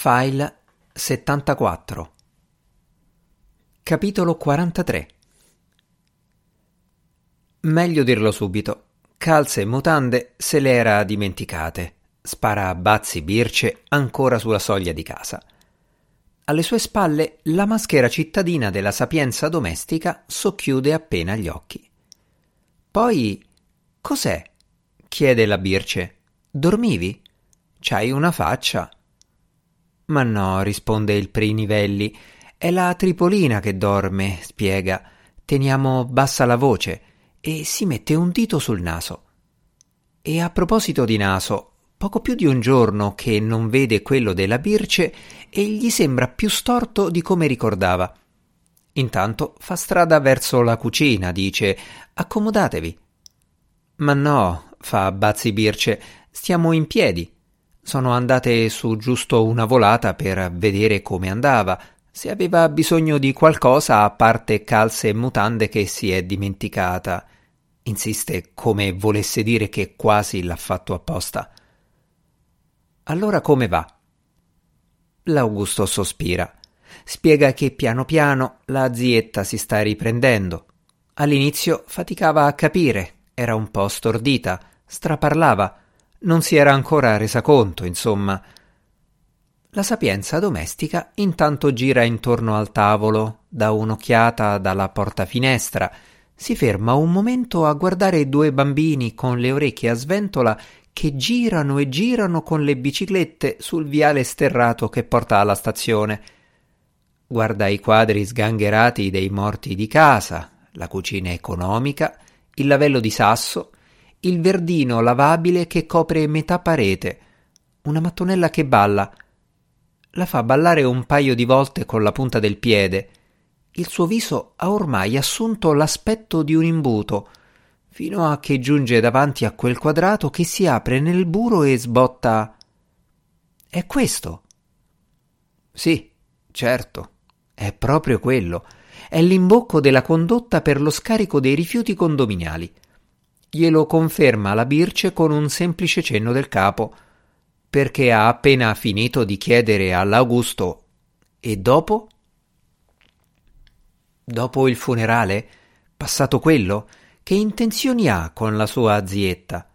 File 74 Capitolo 43 Meglio dirlo subito. Calze e mutande se le era dimenticate. Spara a bazzi birce ancora sulla soglia di casa. Alle sue spalle la maschera cittadina della sapienza domestica socchiude appena gli occhi. Poi cos'è? chiede la birce. Dormivi? C'hai una faccia. Ma no, risponde il Prinivelli. È la Tripolina che dorme, spiega. Teniamo bassa la voce e si mette un dito sul naso. E a proposito di naso, poco più di un giorno che non vede quello della Birce e gli sembra più storto di come ricordava. Intanto fa strada verso la cucina, dice accomodatevi. Ma no, fa Bazzi Birce, stiamo in piedi. Sono andate su giusto una volata per vedere come andava, se aveva bisogno di qualcosa a parte calze e mutande che si è dimenticata. Insiste come volesse dire che quasi l'ha fatto apposta. Allora come va? L'Augusto sospira. Spiega che piano piano la zietta si sta riprendendo. All'inizio faticava a capire, era un po' stordita, straparlava, non si era ancora resa conto, insomma. La sapienza domestica intanto gira intorno al tavolo, dà un'occhiata dalla porta finestra, si ferma un momento a guardare due bambini con le orecchie a sventola che girano e girano con le biciclette sul viale sterrato che porta alla stazione. Guarda i quadri sgangherati dei morti di casa, la cucina economica, il lavello di sasso, il verdino lavabile che copre metà parete, una mattonella che balla. La fa ballare un paio di volte con la punta del piede. Il suo viso ha ormai assunto l'aspetto di un imbuto, fino a che giunge davanti a quel quadrato che si apre nel buro e sbotta. È questo? Sì, certo, è proprio quello. È l'imbocco della condotta per lo scarico dei rifiuti condominiali. Glielo conferma la Birce con un semplice cenno del capo, perché ha appena finito di chiedere all'Augusto e dopo? Dopo il funerale? Passato quello? Che intenzioni ha con la sua zietta?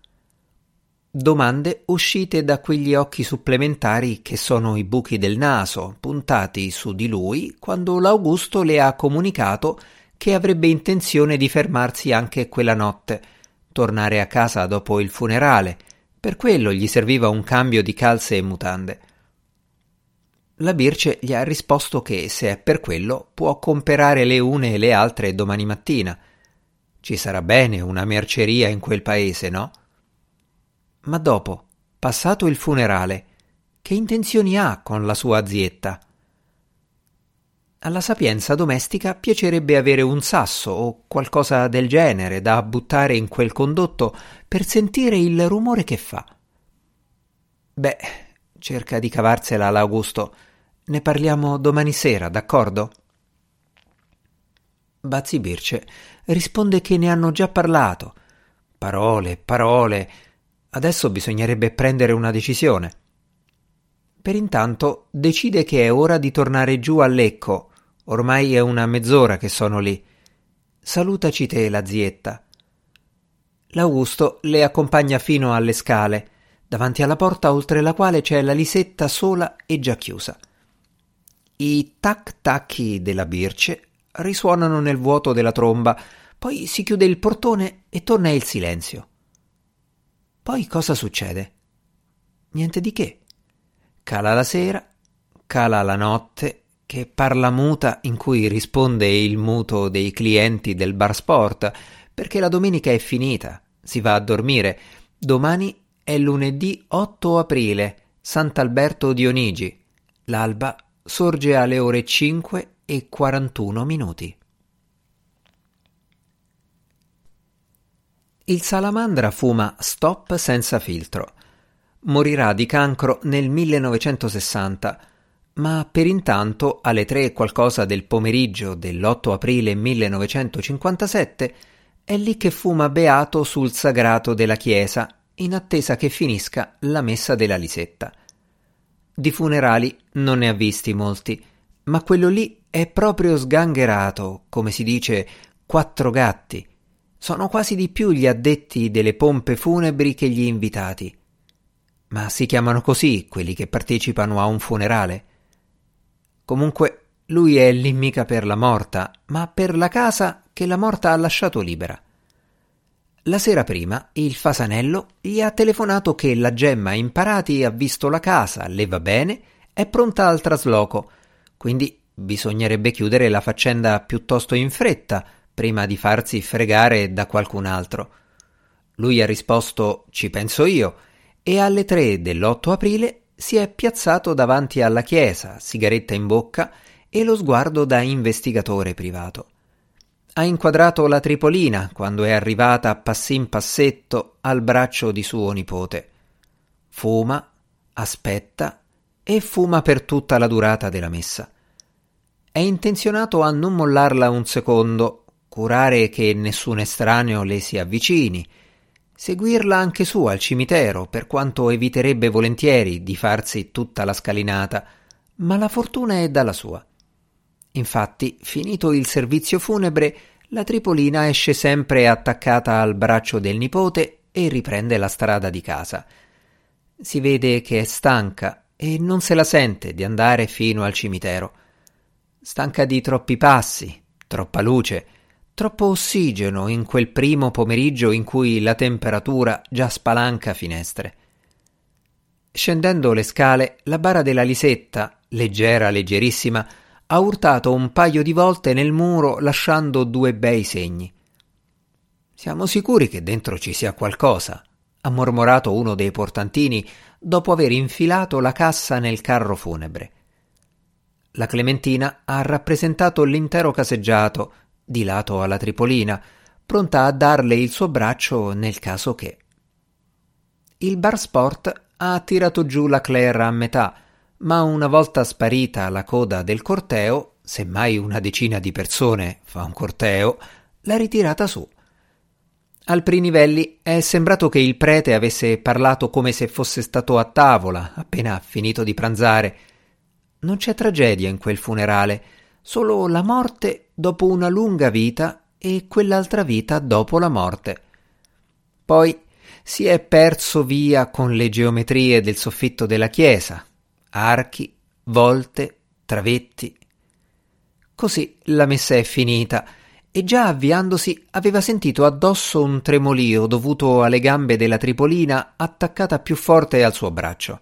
Domande uscite da quegli occhi supplementari che sono i buchi del naso, puntati su di lui quando l'Augusto le ha comunicato che avrebbe intenzione di fermarsi anche quella notte tornare a casa dopo il funerale, per quello gli serviva un cambio di calze e mutande. La Birce gli ha risposto che se è per quello può comperare le une e le altre domani mattina. Ci sarà bene una merceria in quel paese, no? Ma dopo, passato il funerale, che intenzioni ha con la sua zietta? Alla sapienza domestica piacerebbe avere un sasso o qualcosa del genere da buttare in quel condotto per sentire il rumore che fa. Beh, cerca di cavarsela l'Augusto. Ne parliamo domani sera, d'accordo? Bazzi Birce risponde che ne hanno già parlato. Parole, parole. Adesso bisognerebbe prendere una decisione. Per intanto decide che è ora di tornare giù a Lecco Ormai è una mezz'ora che sono lì. Salutaci te, la zietta. L'Augusto le accompagna fino alle scale, davanti alla porta oltre la quale c'è la lisetta sola e già chiusa. I tac-tacchi della birce risuonano nel vuoto della tromba, poi si chiude il portone e torna il silenzio. Poi cosa succede? Niente di che. Cala la sera, cala la notte che parla muta in cui risponde il muto dei clienti del bar sport, perché la domenica è finita, si va a dormire. Domani è lunedì 8 aprile, Sant'Alberto Dionigi. L'alba sorge alle ore 5 e 41 minuti. Il salamandra fuma stop senza filtro. Morirà di cancro nel 1960 ma per intanto alle tre e qualcosa del pomeriggio dell'8 aprile 1957 è lì che fuma beato sul sagrato della chiesa in attesa che finisca la messa della Lisetta. Di funerali non ne ha visti molti, ma quello lì è proprio sgangherato, come si dice, quattro gatti. Sono quasi di più gli addetti delle pompe funebri che gli invitati. Ma si chiamano così quelli che partecipano a un funerale? Comunque, lui è lì mica per la morta, ma per la casa che la morta ha lasciato libera. La sera prima il fasanello gli ha telefonato che la gemma imparati ha visto la casa, le va bene, è pronta al trasloco, quindi bisognerebbe chiudere la faccenda piuttosto in fretta prima di farsi fregare da qualcun altro. Lui ha risposto ci penso io e alle tre dell'8 aprile si è piazzato davanti alla chiesa, sigaretta in bocca e lo sguardo da investigatore privato. Ha inquadrato la tripolina quando è arrivata passin passetto al braccio di suo nipote. Fuma, aspetta e fuma per tutta la durata della messa. È intenzionato a non mollarla un secondo, curare che nessun estraneo le si avvicini, seguirla anche su al cimitero, per quanto eviterebbe volentieri di farsi tutta la scalinata, ma la fortuna è dalla sua. Infatti, finito il servizio funebre, la Tripolina esce sempre attaccata al braccio del nipote e riprende la strada di casa. Si vede che è stanca e non se la sente di andare fino al cimitero. Stanca di troppi passi, troppa luce, troppo ossigeno in quel primo pomeriggio in cui la temperatura già spalanca finestre. Scendendo le scale, la bara della Lisetta, leggera, leggerissima, ha urtato un paio di volte nel muro lasciando due bei segni. Siamo sicuri che dentro ci sia qualcosa, ha mormorato uno dei portantini dopo aver infilato la cassa nel carro funebre. La Clementina ha rappresentato l'intero caseggiato, di lato alla Tripolina, pronta a darle il suo braccio nel caso che. Il bar sport ha tirato giù la Claire a metà, ma una volta sparita la coda del corteo, semmai una decina di persone fa un corteo, l'ha ritirata su. Al Prinivelli è sembrato che il prete avesse parlato come se fosse stato a tavola appena finito di pranzare. Non c'è tragedia in quel funerale, solo la morte dopo una lunga vita e quell'altra vita dopo la morte. Poi si è perso via con le geometrie del soffitto della chiesa, archi, volte, travetti. Così la messa è finita e già avviandosi aveva sentito addosso un tremolio dovuto alle gambe della tripolina attaccata più forte al suo braccio.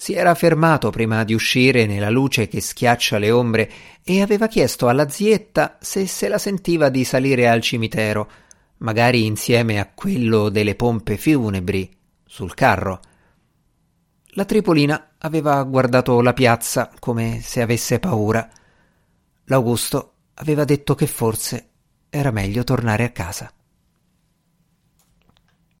Si era fermato prima di uscire nella luce che schiaccia le ombre e aveva chiesto alla zietta se se la sentiva di salire al cimitero, magari insieme a quello delle pompe funebri, sul carro. La Tripolina aveva guardato la piazza come se avesse paura. L'Augusto aveva detto che forse era meglio tornare a casa.